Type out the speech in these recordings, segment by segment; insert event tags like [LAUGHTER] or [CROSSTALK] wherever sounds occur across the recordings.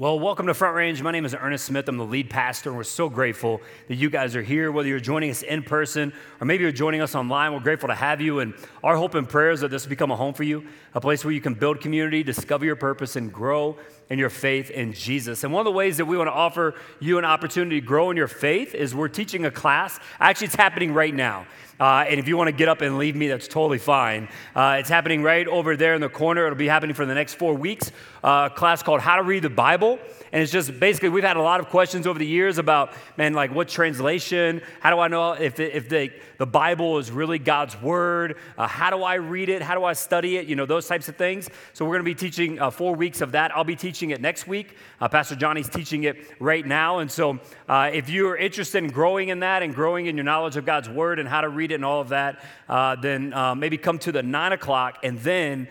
Well, welcome to Front Range. My name is Ernest Smith. I'm the lead pastor, and we're so grateful that you guys are here, whether you're joining us in person or maybe you're joining us online. We're grateful to have you, and our hope and prayer is that this will become a home for you, a place where you can build community, discover your purpose, and grow in your faith in Jesus. And one of the ways that we want to offer you an opportunity to grow in your faith is we're teaching a class. Actually, it's happening right now. Uh, and if you want to get up and leave me, that's totally fine. Uh, it's happening right over there in the corner. It'll be happening for the next four weeks. Uh, class called How to Read the Bible. And it's just basically, we've had a lot of questions over the years about, man, like what translation? How do I know if, if the, the Bible is really God's word? Uh, how do I read it? How do I study it? You know, those types of things. So we're going to be teaching uh, four weeks of that. I'll be teaching it next week. Uh, Pastor Johnny's teaching it right now. And so uh, if you're interested in growing in that and growing in your knowledge of God's word and how to read it and all of that, uh, then uh, maybe come to the 9 o'clock and then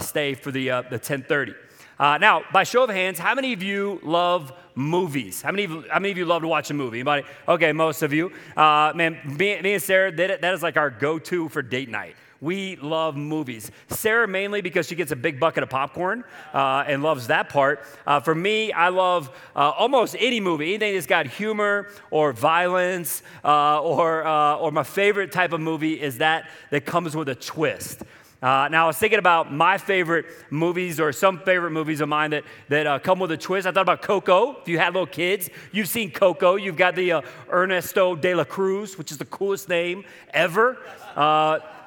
stay for the, the 1030. Uh, now, by show of hands, how many of you love movies? How many, of, how many of you love to watch a movie? Anybody? Okay, most of you. Uh, man, me, me, and Sarah, that, that is like our go to for date night. We love movies. Sarah mainly because she gets a big bucket of popcorn uh, and loves that part. Uh, for me, I love uh, almost any movie, anything that's got humor or violence, uh, or, uh, or my favorite type of movie is that that comes with a twist. Uh, now, I was thinking about my favorite movies or some favorite movies of mine that, that uh, come with a twist. I thought about Coco. If you had little kids, you've seen Coco. You've got the uh, Ernesto de la Cruz, which is the coolest name ever.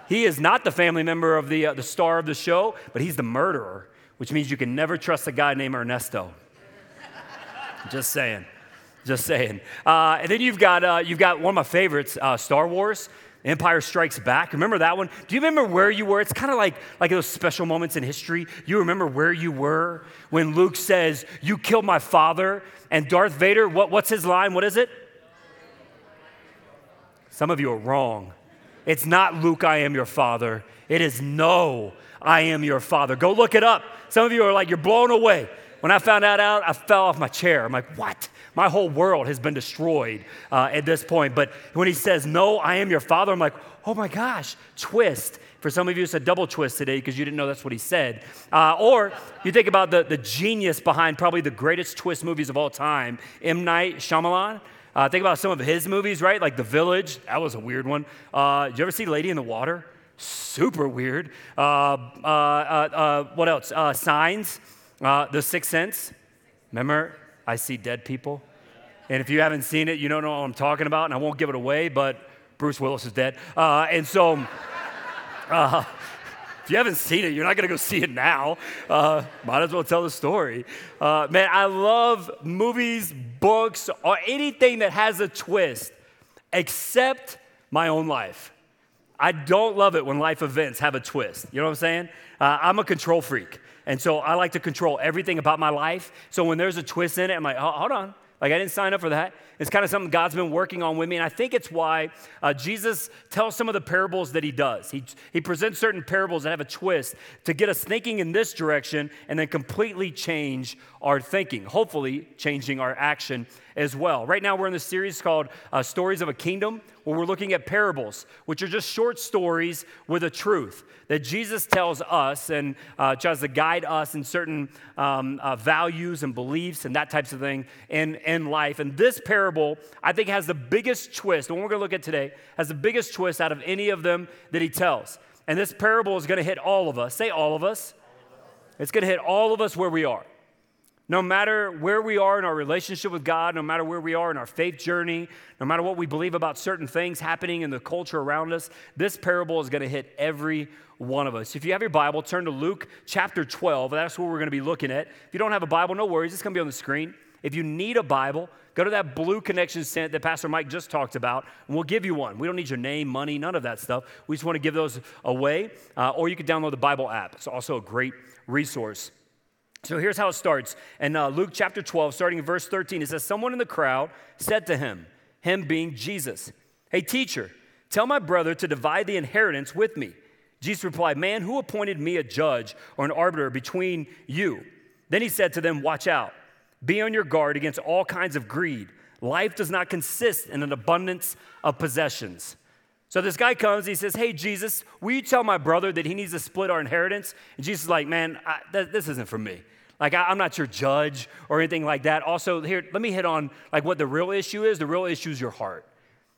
Uh, he is not the family member of the, uh, the star of the show, but he's the murderer, which means you can never trust a guy named Ernesto. [LAUGHS] Just saying. Just saying. Uh, and then you've got, you've got one of my favorites, Star Wars. Empire Strikes Back. Remember that one? Do you remember where you were? It's kind of like, like those special moments in history. You remember where you were when Luke says, You killed my father. And Darth Vader, what, what's his line? What is it? Some of you are wrong. It's not Luke, I am your father. It is no, I am your father. Go look it up. Some of you are like, You're blown away. When I found that out, I fell off my chair. I'm like, What? My whole world has been destroyed uh, at this point. But when he says, No, I am your father, I'm like, Oh my gosh, twist. For some of you, it's a double twist today because you didn't know that's what he said. Uh, or you think about the, the genius behind probably the greatest twist movies of all time, M. Night Shyamalan. Uh, think about some of his movies, right? Like The Village, that was a weird one. Uh, did you ever see Lady in the Water? Super weird. Uh, uh, uh, what else? Signs, The Sixth Sense. Remember? I see dead people. And if you haven't seen it, you don't know what I'm talking about, and I won't give it away, but Bruce Willis is dead. Uh, and so, [LAUGHS] uh, if you haven't seen it, you're not going to go see it now. Uh, might as well tell the story. Uh, man, I love movies, books, or anything that has a twist, except my own life. I don't love it when life events have a twist. You know what I'm saying? Uh, I'm a control freak. And so I like to control everything about my life. So when there's a twist in it, I'm like, oh, hold on. Like, I didn't sign up for that. It's kind of something God's been working on with me. And I think it's why uh, Jesus tells some of the parables that he does. He, he presents certain parables that have a twist to get us thinking in this direction and then completely change our thinking, hopefully, changing our action as well. Right now, we're in the series called uh, Stories of a Kingdom, where we're looking at parables, which are just short stories with a truth that Jesus tells us and uh, tries to guide us in certain um, uh, values and beliefs and that types of thing in, in life. And this parable, I think, has the biggest twist, the one we're going to look at today, has the biggest twist out of any of them that he tells. And this parable is going to hit all of us. Say all of us. It's going to hit all of us where we are. No matter where we are in our relationship with God, no matter where we are in our faith journey, no matter what we believe about certain things happening in the culture around us, this parable is going to hit every one of us. If you have your Bible, turn to Luke chapter 12. That's what we're going to be looking at. If you don't have a Bible, no worries, it's going to be on the screen. If you need a Bible, go to that blue connection cent that Pastor Mike just talked about, and we'll give you one. We don't need your name, money, none of that stuff. We just want to give those away. Uh, or you can download the Bible app, it's also a great resource. So here's how it starts. In uh, Luke chapter 12, starting in verse 13, it says, Someone in the crowd said to him, him being Jesus, Hey, teacher, tell my brother to divide the inheritance with me. Jesus replied, Man, who appointed me a judge or an arbiter between you? Then he said to them, Watch out. Be on your guard against all kinds of greed. Life does not consist in an abundance of possessions. So this guy comes, he says, Hey, Jesus, will you tell my brother that he needs to split our inheritance? And Jesus is like, Man, I, th- this isn't for me. Like, I, am not your judge or anything like that. Also, here, let me hit on like what the real issue is. The real issue is your heart.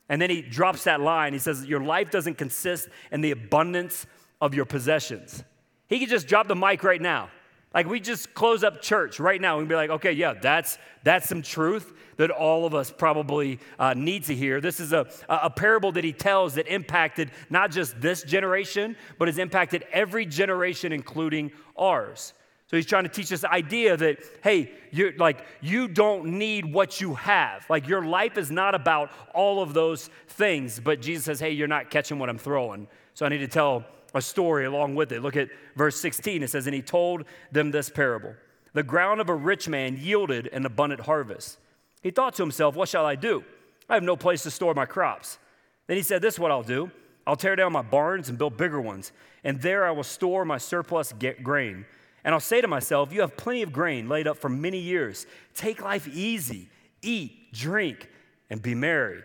And then he drops that line. He says, Your life doesn't consist in the abundance of your possessions. He could just drop the mic right now. Like we just close up church right now and be like, okay, yeah, that's that's some truth that all of us probably uh, need to hear. This is a, a parable that he tells that impacted not just this generation, but has impacted every generation, including ours. So he's trying to teach this idea that, hey, you're like you don't need what you have. Like your life is not about all of those things. But Jesus says, hey, you're not catching what I'm throwing. So I need to tell a story along with it. Look at verse 16. It says, And he told them this parable The ground of a rich man yielded an abundant harvest. He thought to himself, What shall I do? I have no place to store my crops. Then he said, This is what I'll do I'll tear down my barns and build bigger ones, and there I will store my surplus grain. And I'll say to myself, You have plenty of grain laid up for many years. Take life easy, eat, drink, and be merry.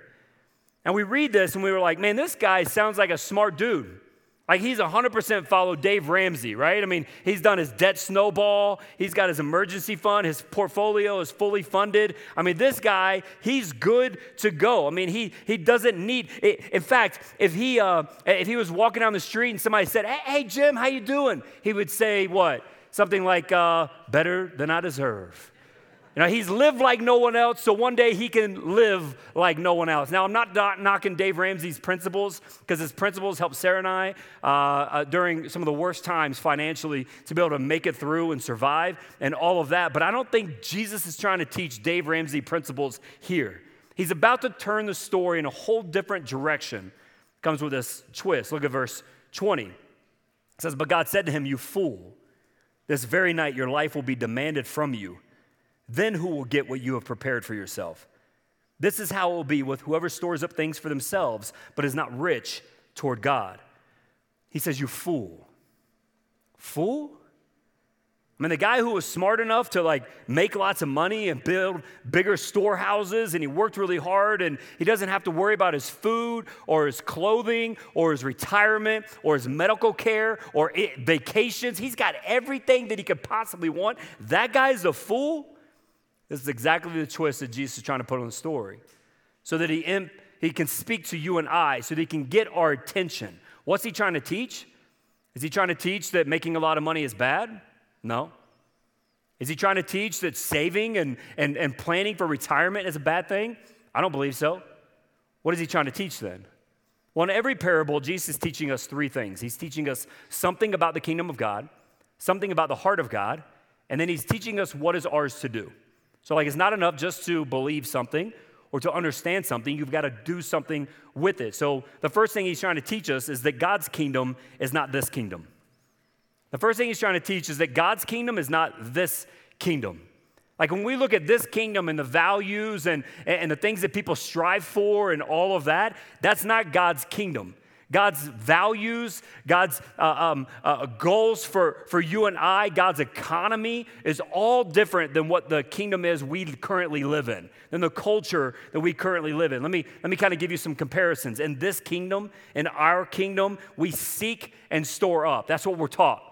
And we read this and we were like, Man, this guy sounds like a smart dude. Like he's 100% followed Dave Ramsey, right? I mean, he's done his debt snowball. He's got his emergency fund. His portfolio is fully funded. I mean, this guy, he's good to go. I mean, he, he doesn't need, It. in fact, if he, uh, if he was walking down the street and somebody said, hey, hey Jim, how you doing? He would say what? Something like, uh, better than I deserve. You know, he's lived like no one else, so one day he can live like no one else. Now, I'm not knocking Dave Ramsey's principles because his principles helped Sarah and I uh, uh, during some of the worst times financially to be able to make it through and survive and all of that. But I don't think Jesus is trying to teach Dave Ramsey principles here. He's about to turn the story in a whole different direction. Comes with this twist. Look at verse 20. It says, But God said to him, You fool, this very night your life will be demanded from you. Then who will get what you have prepared for yourself? This is how it will be with whoever stores up things for themselves, but is not rich toward God. He says, You fool. Fool? I mean, the guy who was smart enough to like make lots of money and build bigger storehouses, and he worked really hard, and he doesn't have to worry about his food or his clothing or his retirement or his medical care or vacations. He's got everything that he could possibly want. That guy's a fool. This is exactly the twist that Jesus is trying to put on the story. So that he, imp, he can speak to you and I, so that he can get our attention. What's he trying to teach? Is he trying to teach that making a lot of money is bad? No. Is he trying to teach that saving and, and, and planning for retirement is a bad thing? I don't believe so. What is he trying to teach then? Well, in every parable, Jesus is teaching us three things. He's teaching us something about the kingdom of God, something about the heart of God, and then he's teaching us what is ours to do. So, like, it's not enough just to believe something or to understand something, you've got to do something with it. So, the first thing he's trying to teach us is that God's kingdom is not this kingdom. The first thing he's trying to teach is that God's kingdom is not this kingdom. Like when we look at this kingdom and the values and, and the things that people strive for and all of that, that's not God's kingdom. God's values, God's uh, um, uh, goals for, for you and I, God's economy is all different than what the kingdom is we currently live in, than the culture that we currently live in. Let me, let me kind of give you some comparisons. In this kingdom, in our kingdom, we seek and store up. That's what we're taught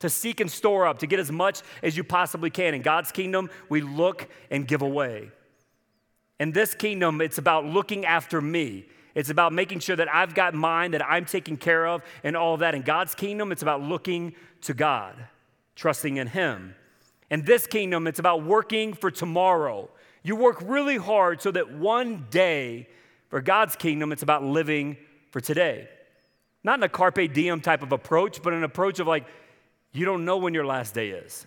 to seek and store up, to get as much as you possibly can. In God's kingdom, we look and give away. In this kingdom, it's about looking after me. It's about making sure that I've got mine, that I'm taken care of, and all of that. In God's kingdom, it's about looking to God, trusting in Him. In this kingdom, it's about working for tomorrow. You work really hard so that one day, for God's kingdom, it's about living for today. Not in a carpe diem type of approach, but an approach of like, you don't know when your last day is.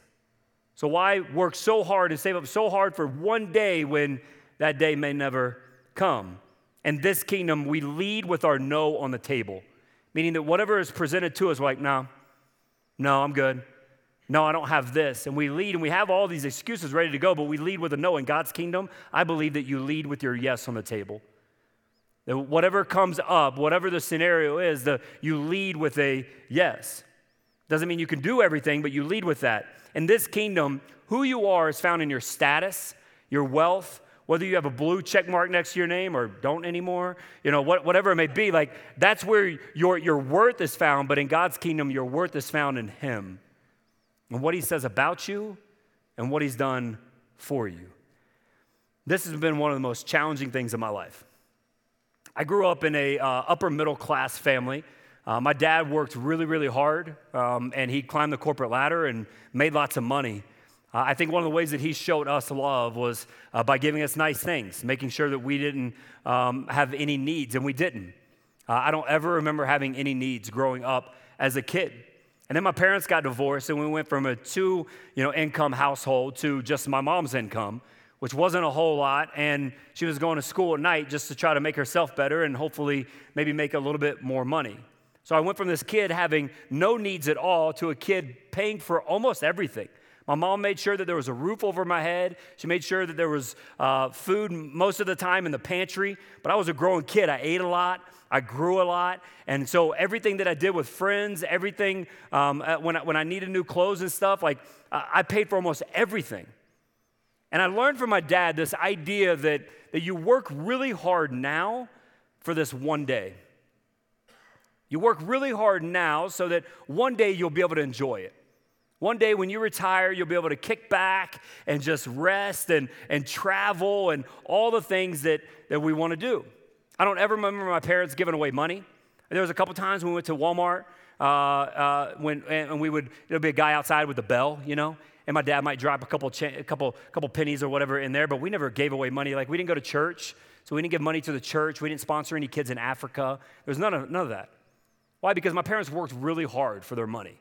So why work so hard and save up so hard for one day when that day may never come? In this kingdom, we lead with our no on the table, meaning that whatever is presented to us, we're like, no, no, I'm good. No, I don't have this. And we lead and we have all these excuses ready to go, but we lead with a no. In God's kingdom, I believe that you lead with your yes on the table. That whatever comes up, whatever the scenario is, the, you lead with a yes. Doesn't mean you can do everything, but you lead with that. In this kingdom, who you are is found in your status, your wealth, whether you have a blue check mark next to your name or don't anymore, you know, what, whatever it may be, like that's where your, your worth is found. But in God's kingdom, your worth is found in Him. And what He says about you and what He's done for you. This has been one of the most challenging things in my life. I grew up in a uh, upper middle class family. Uh, my dad worked really, really hard, um, and he climbed the corporate ladder and made lots of money. Uh, I think one of the ways that he showed us love was uh, by giving us nice things, making sure that we didn't um, have any needs, and we didn't. Uh, I don't ever remember having any needs growing up as a kid. And then my parents got divorced, and we went from a two you know, income household to just my mom's income, which wasn't a whole lot. And she was going to school at night just to try to make herself better and hopefully maybe make a little bit more money. So I went from this kid having no needs at all to a kid paying for almost everything. My mom made sure that there was a roof over my head. She made sure that there was uh, food most of the time in the pantry. But I was a growing kid. I ate a lot. I grew a lot. And so everything that I did with friends, everything um, uh, when, I, when I needed new clothes and stuff, like I paid for almost everything. And I learned from my dad this idea that, that you work really hard now for this one day. You work really hard now so that one day you'll be able to enjoy it. One day when you retire, you'll be able to kick back and just rest and, and travel and all the things that, that we want to do. I don't ever remember my parents giving away money. There was a couple times when we went to Walmart uh, uh, when, and we would, there'd be a guy outside with a bell, you know, and my dad might drop a couple, cha- a couple, couple pennies or whatever in there, but we never gave away money. Like we didn't go to church, so we didn't give money to the church. We didn't sponsor any kids in Africa. There was none of, none of that. Why? Because my parents worked really hard for their money.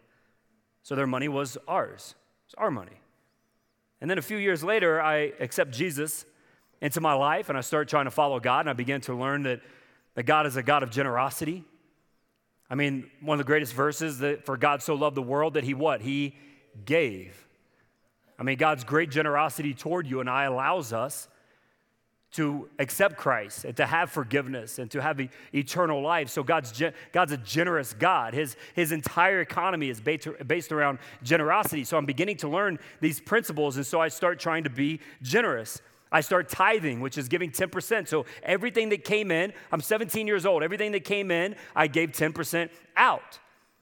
So their money was ours, it was our money. And then a few years later, I accept Jesus into my life and I start trying to follow God, and I begin to learn that, that God is a God of generosity. I mean, one of the greatest verses that for God so loved the world that he what? He gave. I mean, God's great generosity toward you and I allows us to accept Christ and to have forgiveness and to have eternal life. So God's, God's a generous God. His, his entire economy is based, based around generosity. So I'm beginning to learn these principles, and so I start trying to be generous. I start tithing, which is giving 10%. So everything that came in, I'm 17 years old, everything that came in, I gave 10% out.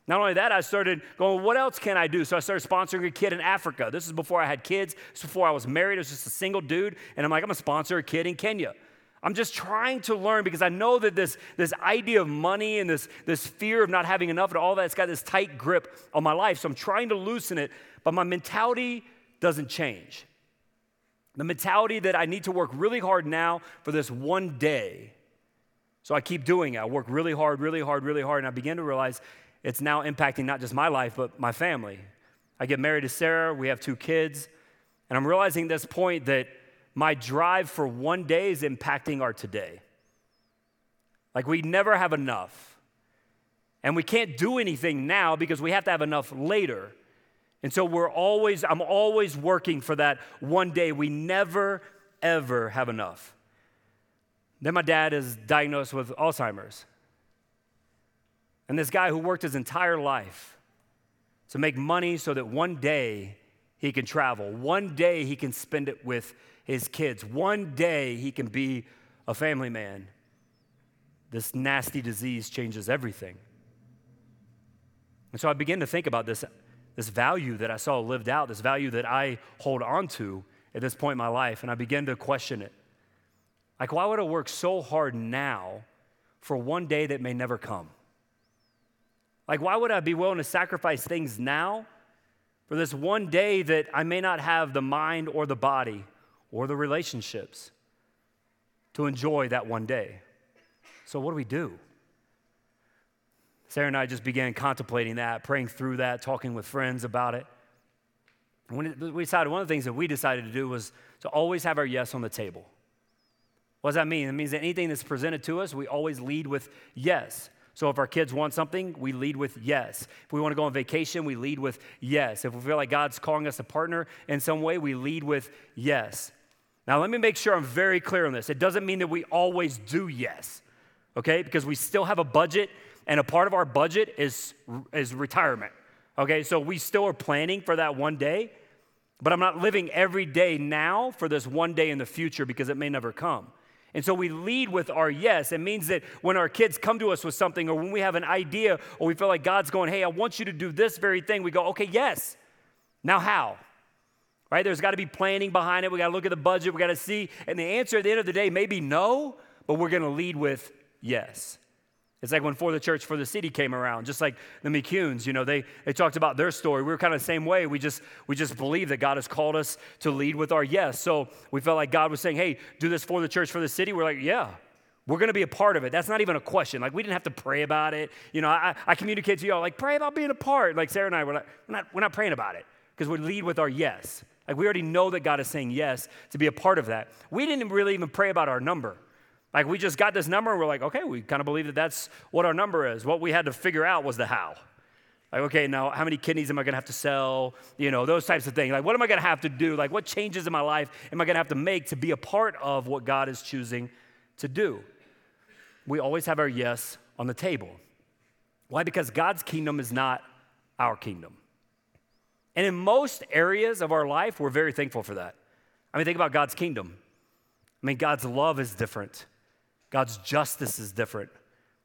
Not only that, I started going, what else can I do? So I started sponsoring a kid in Africa. This is before I had kids. This is before I was married. I was just a single dude. And I'm like, I'm going to sponsor a kid in Kenya. I'm just trying to learn because I know that this, this idea of money and this, this fear of not having enough and all that it's got this tight grip on my life. So I'm trying to loosen it, but my mentality doesn't change. The mentality that I need to work really hard now for this one day. So I keep doing it. I work really hard, really hard, really hard. And I begin to realize it's now impacting not just my life, but my family. I get married to Sarah, we have two kids, and I'm realizing this point that my drive for one day is impacting our today. Like we never have enough. And we can't do anything now because we have to have enough later. And so we're always, I'm always working for that one day. We never, ever have enough. Then my dad is diagnosed with Alzheimer's. And this guy who worked his entire life to make money so that one day he can travel, one day he can spend it with his kids, one day he can be a family man. This nasty disease changes everything. And so I began to think about this, this value that I saw lived out, this value that I hold on to at this point in my life, and I began to question it. Like, why would I work so hard now for one day that may never come? Like, why would I be willing to sacrifice things now for this one day that I may not have the mind or the body or the relationships to enjoy that one day? So, what do we do? Sarah and I just began contemplating that, praying through that, talking with friends about it. And we decided, one of the things that we decided to do was to always have our yes on the table. What does that mean? It means that anything that's presented to us, we always lead with yes. So if our kids want something, we lead with yes. If we want to go on vacation, we lead with yes. If we feel like God's calling us a partner in some way, we lead with yes. Now, let me make sure I'm very clear on this. It doesn't mean that we always do yes, okay? Because we still have a budget, and a part of our budget is, is retirement, okay? So we still are planning for that one day, but I'm not living every day now for this one day in the future because it may never come. And so we lead with our yes. It means that when our kids come to us with something, or when we have an idea, or we feel like God's going, hey, I want you to do this very thing, we go, okay, yes. Now how? right? There's got to be planning behind it. We got to look at the budget. We got to see. And the answer at the end of the day may be no, but we're going to lead with yes. It's like when For the Church, For the City came around, just like the McCunes, you know, they, they talked about their story. We were kind of the same way. We just, we just believe that God has called us to lead with our yes. So we felt like God was saying, hey, do this for the church, for the city. We're like, yeah, we're going to be a part of it. That's not even a question. Like, we didn't have to pray about it. You know, I, I communicate to y'all, like, pray about being a part. Like, Sarah and I, we're, like, we're, not, we're not praying about it because we lead with our yes. Like, we already know that God is saying yes to be a part of that. We didn't really even pray about our number. Like we just got this number and we're like, okay, we kind of believe that that's what our number is. What we had to figure out was the how. Like, okay, now how many kidneys am I gonna have to sell? You know, those types of things. Like, what am I gonna have to do? Like, what changes in my life am I gonna have to make to be a part of what God is choosing to do? We always have our yes on the table. Why? Because God's kingdom is not our kingdom. And in most areas of our life, we're very thankful for that. I mean, think about God's kingdom. I mean, God's love is different. God's justice is different.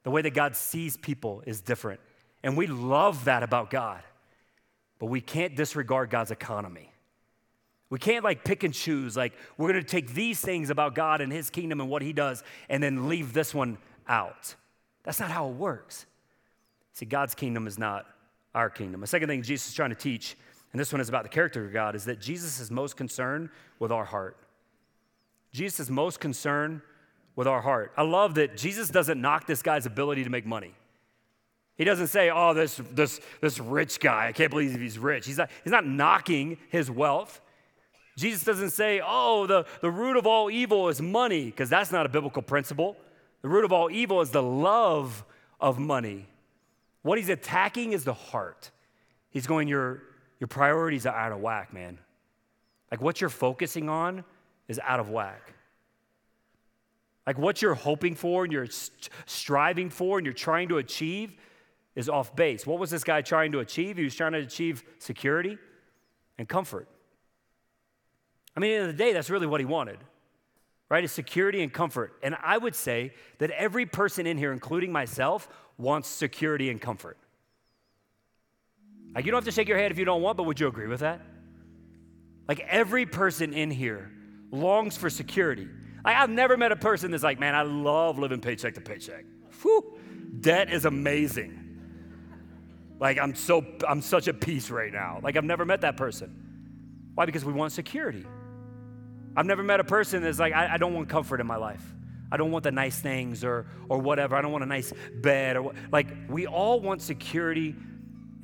The way that God sees people is different. And we love that about God. But we can't disregard God's economy. We can't like pick and choose, like, we're gonna take these things about God and His kingdom and what He does and then leave this one out. That's not how it works. See, God's kingdom is not our kingdom. A second thing Jesus is trying to teach, and this one is about the character of God, is that Jesus is most concerned with our heart. Jesus is most concerned with our heart. I love that Jesus doesn't knock this guy's ability to make money. He doesn't say, oh, this, this, this rich guy, I can't believe he's rich. He's not, he's not knocking his wealth. Jesus doesn't say, oh, the, the root of all evil is money, because that's not a biblical principle. The root of all evil is the love of money. What he's attacking is the heart. He's going, your, your priorities are out of whack, man. Like what you're focusing on is out of whack. Like what you're hoping for and you're striving for and you're trying to achieve is off base. What was this guy trying to achieve? He was trying to achieve security and comfort. I mean, at the end of the day, that's really what he wanted, right? Is security and comfort. And I would say that every person in here, including myself, wants security and comfort. Like, you don't have to shake your head if you don't want, but would you agree with that? Like, every person in here longs for security. Like, I've never met a person that's like, man, I love living paycheck to paycheck. Whew, debt is amazing. Like, I'm so, I'm such at peace right now. Like, I've never met that person. Why? Because we want security. I've never met a person that's like, I, I don't want comfort in my life. I don't want the nice things or, or whatever. I don't want a nice bed or like, we all want security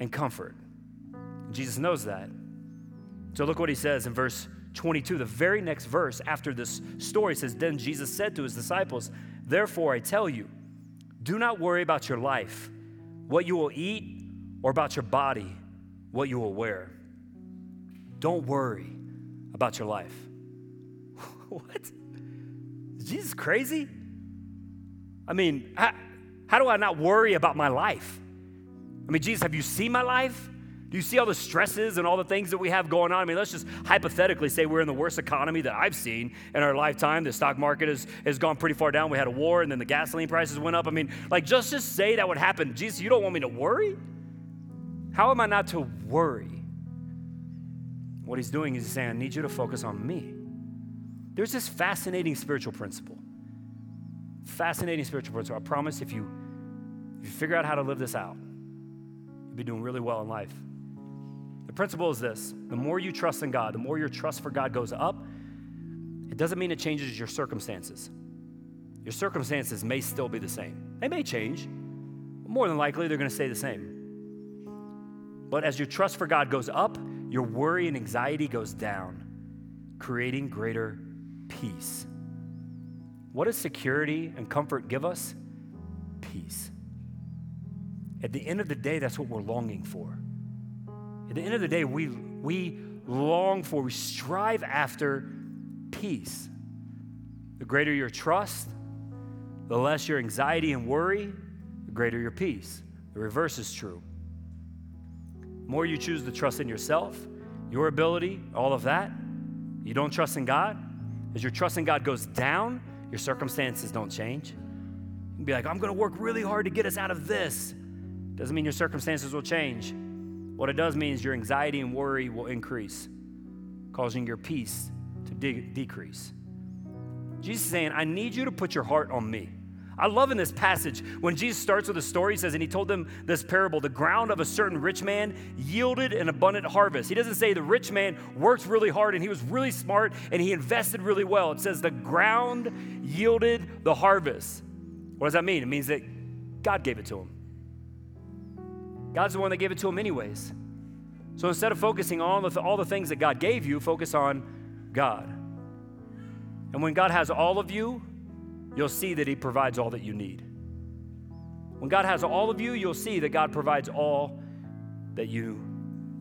and comfort. Jesus knows that. So look what he says in verse 22, the very next verse after this story says, Then Jesus said to his disciples, Therefore I tell you, do not worry about your life, what you will eat, or about your body, what you will wear. Don't worry about your life. [LAUGHS] what? Is Jesus crazy? I mean, how, how do I not worry about my life? I mean, Jesus, have you seen my life? Do you see all the stresses and all the things that we have going on? I mean, let's just hypothetically say we're in the worst economy that I've seen in our lifetime. The stock market has, has gone pretty far down. We had a war and then the gasoline prices went up. I mean, like, just, just say that would happen. Jesus, you don't want me to worry? How am I not to worry? What he's doing is he's saying, I need you to focus on me. There's this fascinating spiritual principle. Fascinating spiritual principle. I promise if you, if you figure out how to live this out, you'll be doing really well in life principle is this the more you trust in God, the more your trust for God goes up, it doesn't mean it changes your circumstances. Your circumstances may still be the same. They may change, more than likely, they're going to stay the same. But as your trust for God goes up, your worry and anxiety goes down, creating greater peace. What does security and comfort give us? Peace. At the end of the day, that's what we're longing for. At the end of the day, we, we long for, we strive after peace. The greater your trust, the less your anxiety and worry, the greater your peace. The reverse is true. The more you choose to trust in yourself, your ability, all of that, you don't trust in God. As your trust in God goes down, your circumstances don't change. You can be like, I'm going to work really hard to get us out of this. Doesn't mean your circumstances will change. What it does mean is your anxiety and worry will increase. causing your peace to de- decrease. Jesus is saying, I need you to put your heart on me. I love in this passage when Jesus starts with a story, he says, and he told them this parable the ground of a certain rich man yielded an abundant harvest. He doesn't say the rich man worked really hard and he was really smart and he invested really well. It says the ground yielded the harvest. What does that mean? It means that God gave it to him. God's the one that gave it to him, anyways. So instead of focusing on all the things that God gave you, focus on God. And when God has all of you, you'll see that He provides all that you need. When God has all of you, you'll see that God provides all that you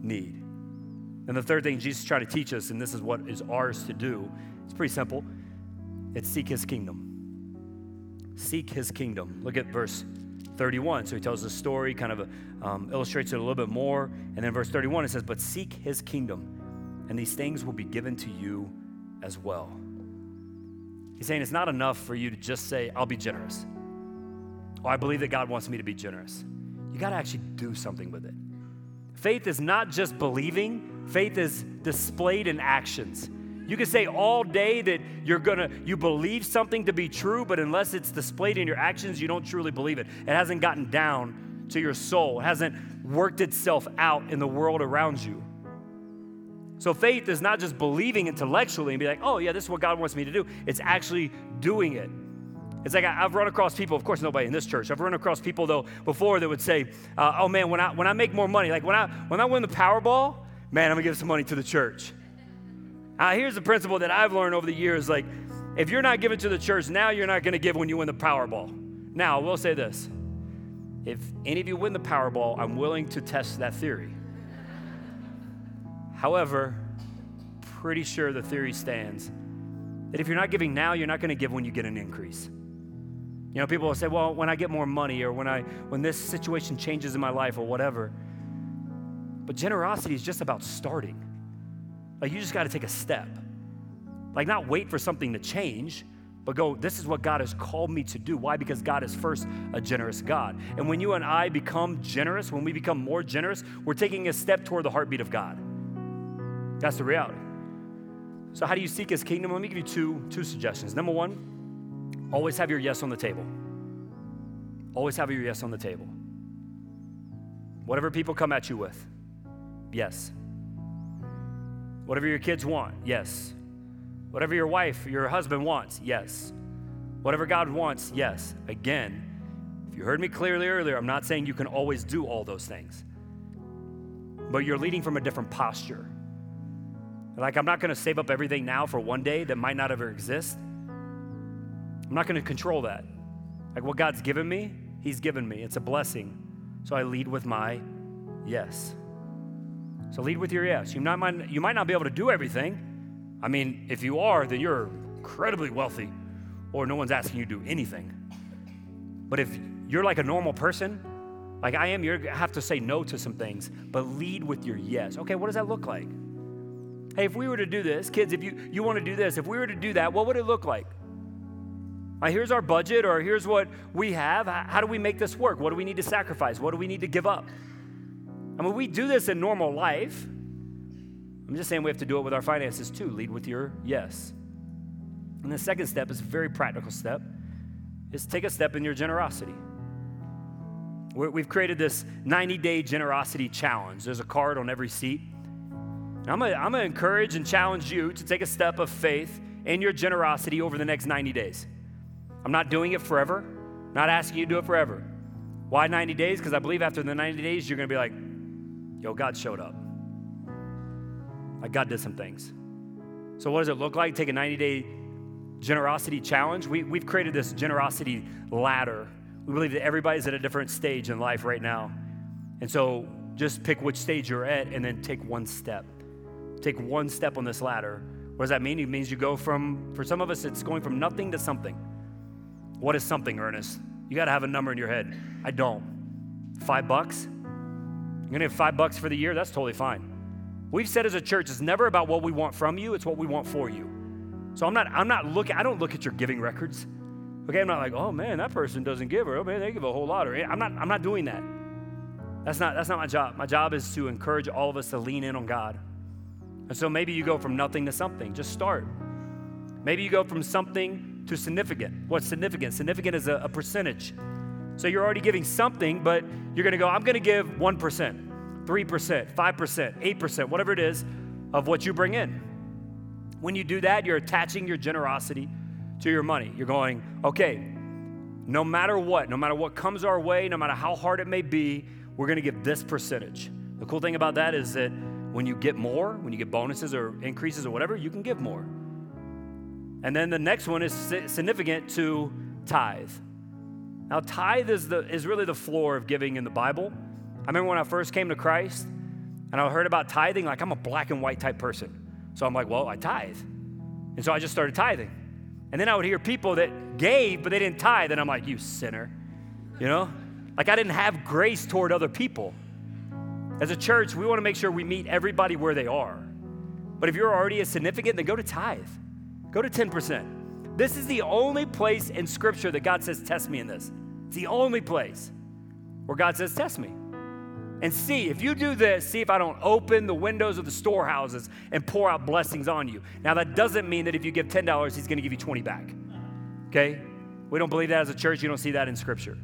need. And the third thing Jesus trying to teach us, and this is what is ours to do, it's pretty simple it's seek His kingdom. Seek His kingdom. Look at verse 31. So he tells the story, kind of um, illustrates it a little bit more. And then verse 31, it says, But seek his kingdom, and these things will be given to you as well. He's saying it's not enough for you to just say, I'll be generous. Oh, I believe that God wants me to be generous. You got to actually do something with it. Faith is not just believing, faith is displayed in actions. You can say all day that you're gonna you believe something to be true, but unless it's displayed in your actions, you don't truly believe it. It hasn't gotten down to your soul. It hasn't worked itself out in the world around you. So faith is not just believing intellectually and be like, oh, yeah, this is what God wants me to do. It's actually doing it. It's like I, have run across people, of course, nobody in this church. I've run across people, though, before that would say, uh, oh, man, when I, when I make more money, like when I, when I win the Powerball, man, I'm to give some money to the church. Uh, here's the principle that I've learned over the years like, if you're not giving to the church, now you're not going to give when you win the Powerball. Now, I will say this if any of you win the Powerball, I'm willing to test that theory. However, pretty sure the theory stands that if you're not giving now, you're not going to give when you get an increase. You know, people will say, well, when I get more money or when, I, when this situation changes in my life or whatever. But generosity is just about starting. Like, you just got to take a step. Like, not wait for something to change, but go, this is what God has called me to do. Why? Because God is first a generous God. And when you and I become generous, when we become more generous, we're taking a step toward the heartbeat of God. That's the reality. So, how do you seek his kingdom? Let me give you two, two suggestions. Number one, always have your yes on the table. Always have your yes on the table. Whatever people come at you with, yes. Whatever your kids want, yes. Whatever your wife, your husband wants, yes. Whatever God wants, yes. Again, if you heard me clearly earlier, I'm not saying you can always do all those things, but you're leading from a different posture. Like, I'm not to save up everything now for one day that might not ever exist. I'm not to control that. Like, what God's given me, He's given me. It's a blessing. So I lead with my yes. So lead with your yes. You, might, you might not be able to do everything. I mean, if you are, then you're incredibly wealthy, or no one's asking you to do anything. But if you're like a normal person, like I am, you have to say no to some things, but lead with your yes. Okay, what does that look like? Hey, if we were to do this, kids, if you, you want to do this, if we were to do that, what would it look like? Right, here's our budget, or here's what we have. How do we make this work? What do we need to sacrifice? What do we need to give up? I mean, we do this in normal life. I'm just saying we have to do it with our finances too. Lead with your yes. And the second step is a very practical step, is take a step in your generosity. We've created this 90 day generosity challenge. There's a card on every seat. I'm going to encourage and challenge you to take a step of faith in your generosity over the next 90 days. I'm not doing it forever, not asking you to do it forever. Why 90 days? Because I believe after the 90 days, you're going to be like, yo, God showed up. Like, God did some things. So, what does it look like? Take a 90 day generosity challenge. We, we've created this generosity ladder. We believe that everybody's at a different stage in life right now. And so, just pick which stage you're at and then take one step take one step on this ladder. What does that mean? It means you go from, for some of us, it's going from nothing to something. What is something, Ernest? You got to have a number in your head. I don't. Five bucks? You're to have five bucks for the year? That's totally fine. We've said as a church, it's never about what we want from you, it's what we want for you. So I'm not, I'm not looking, I don't look at your giving records. Okay, I'm not like, oh man, that person doesn't give, or oh man, they give a whole lot. Or I'm not, I'm not doing that. That's not, that's not my job. My job is to encourage all of us to lean in on God And so maybe you go from nothing to something. Just start. Maybe you go from something to significant. What's significant? Significant is a, a percentage. So you're already giving something, but you're going to go, I'm going to give 1%, 3%, 5%, 8%, whatever it is of what you bring in. When you do that, you're attaching your generosity to your money. You're going, okay, no matter what, no matter what comes our way, no matter how hard it may be, we're going to give this percentage. The cool thing about that is that when you get more, when you get bonuses or increases or whatever, you can give more. And then the next one is significant to tithe. Now, tithe is, the, is really the floor of giving in the Bible. I remember when I first came to Christ and I heard about tithing, like I'm a black and white type person. So I'm like, well, I tithe. And so I just started tithing. And then I would hear people that gave, but they didn't tithe. And I'm like, you sinner. You know? Like I didn't have grace toward other people. As a church, we want to make sure we meet everybody where they are. But if you're already a significant, then go to tithe. Go to 10%. This is the only place in Scripture that God says, Test me in this. It's the only place where God says, Test me. And see, if you do this, see if I don't open the windows of the storehouses and pour out blessings on you. Now, that doesn't mean that if you give $10, He's going to give you 20 back. Okay? We don't believe that as a church. You don't see that in Scripture.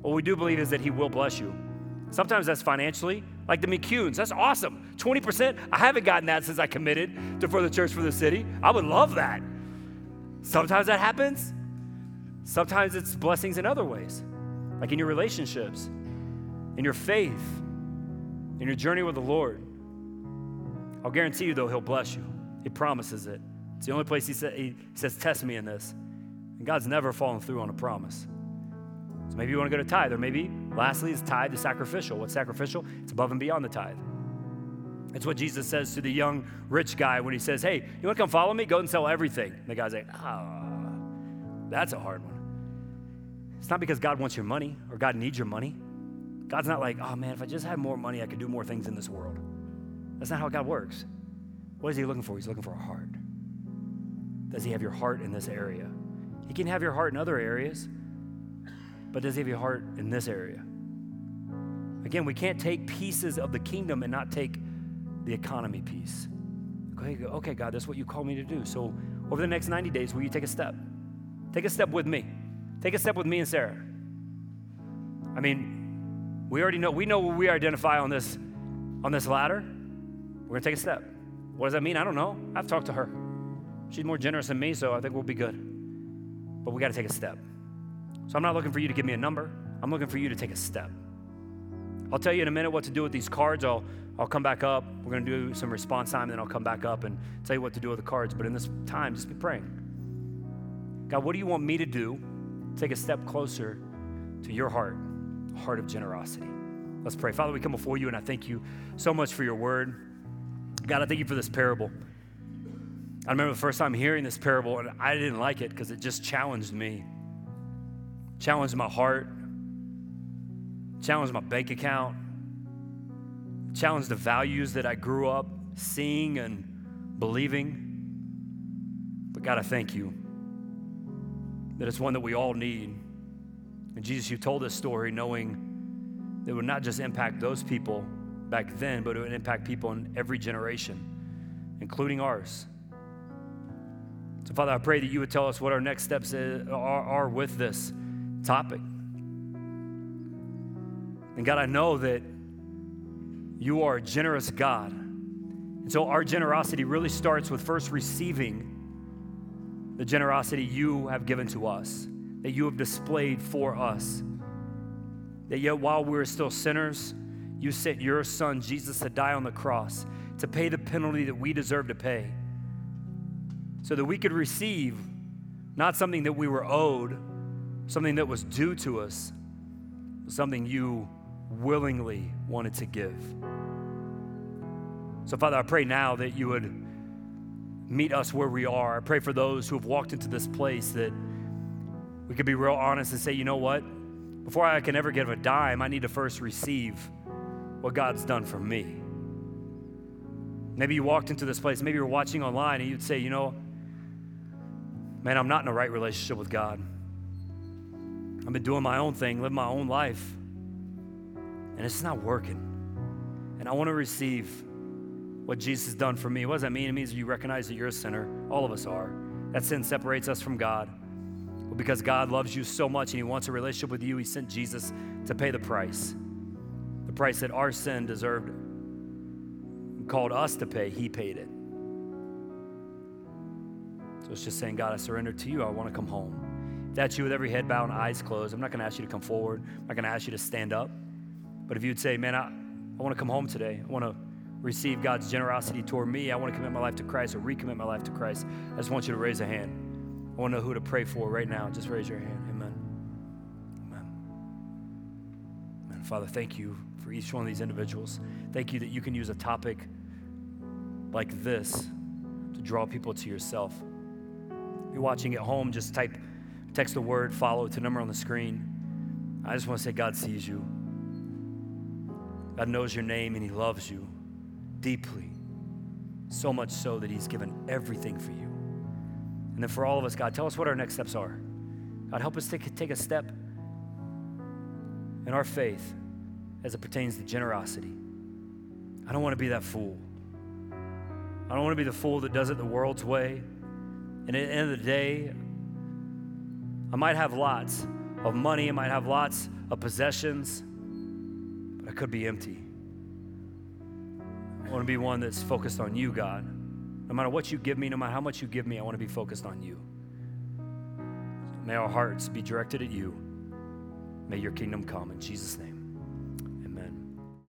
What we do believe is that He will bless you. Sometimes that's financially, like the McCunes. That's awesome. 20%. I haven't gotten that since I committed to For the Church for the City. I would love that. Sometimes that happens. Sometimes it's blessings in other ways, like in your relationships, in your faith, in your journey with the Lord. I'll guarantee you, though, He'll bless you. He promises it. It's the only place He, sa- he says, Test me in this. And God's never fallen through on a promise. So maybe you want to go to tithe, or maybe lastly is tithe the sacrificial. What's sacrificial? It's above and beyond the tithe. It's what Jesus says to the young rich guy when he says, Hey, you want to come follow me? Go and sell everything. And the guy's like, Ah, oh, that's a hard one. It's not because God wants your money or God needs your money. God's not like, oh man, if I just had more money, I could do more things in this world. That's not how God works. What is He looking for? He's looking for a heart. Does He have your heart in this area? He can have your heart in other areas, but does he have your heart in this area? Again, we can't take pieces of the kingdom and not take the economy piece. Okay, okay, God, that's what you call me to do. So over the next 90 days, will you take a step? Take a step with me. Take a step with me and Sarah. I mean, we already know, we know where we identify on this, on this ladder. We're gonna take a step. What does that mean? I don't know. I've talked to her. She's more generous than me, so I think we'll be good. But we gotta take a step. So I'm not looking for you to give me a number. I'm looking for you to take a step. I'll tell you in a minute what to do with these cards. I'll, I'll come back up. We're going to do some response time, and then I'll come back up and tell you what to do with the cards. But in this time, just be praying. God, what do you want me to do? Take a step closer to your heart, heart of generosity. Let's pray. Father, we come before you, and I thank you so much for your word. God, I thank you for this parable. I remember the first time hearing this parable, and I didn't like it because it just challenged me challenged my heart, challenged my bank account, challenged the values that I grew up seeing and believing. But God, I thank you that it's one that we all need. And Jesus, you told this story knowing that it would not just impact those people back then, but it would impact people in every generation, including ours. So, Father, I pray that you would tell us what our next steps are with this topic. And God, I know that you are a generous God. And so our generosity really starts with first receiving the generosity you have given to us, that you have displayed for us. That yet, while we were still sinners, you sent your son, Jesus, to die on the cross, to pay the penalty that we deserve to pay, so that we could receive not something that we were owed, something that was due to us, something you willingly wanted to give. So, Father, I pray now that you would meet us where we are. I pray for those who have walked into this place that we could be real honest and say, you know what? Before I can ever give a dime, I need to first receive what God's done for me. Maybe you walked into this place, maybe you're watching online and you'd say, you know, man, I'm not in a right relationship with God. I've been doing my own thing, living my own life, and it's not working. And I want to receive what Jesus has done for me. What does that mean? It means you recognize that you're a sinner. All of us are. That sin separates us from God. But because God loves you so much and He wants a relationship with you, He sent Jesus to pay the price. The price that our sin deserved called us to pay, He paid it. So it's just saying, God, I surrender to you. I want to come home. If that's you with every head bowed and eyes closed, I'm not going to ask you to come forward. I'm not going to ask you to stand up. But if you'd say, man, I, I want to come home today, I want to receive God's generosity toward me. I want to commit my life to Christ or recommit my life to Christ. I just want you to raise a hand. I want to know who to pray for right now. Just raise your hand. Amen. Amen. Amen. Father, thank you for each one of these individuals. Thank you that you can use a topic like this to draw people to yourself. If you're watching at home, just type, text the word, follow to number on the screen. I just want to say God sees you. God knows your name and He loves you deeply. So much so that He's given everything for you. And then for all of us, God, tell us what our next steps are. God, help us take, take a step in our faith as it pertains to generosity. I don't want to be that fool. I don't want to be the fool that does it the world's way. And at the end of the day, I might have lots of money, I might have lots of possessions, I could be empty. I want to be one that's focused on you, God. No matter what you give me, no matter how much you give me, I want to be focused on you. May our hearts be directed at you. May your kingdom come in Jesus' name.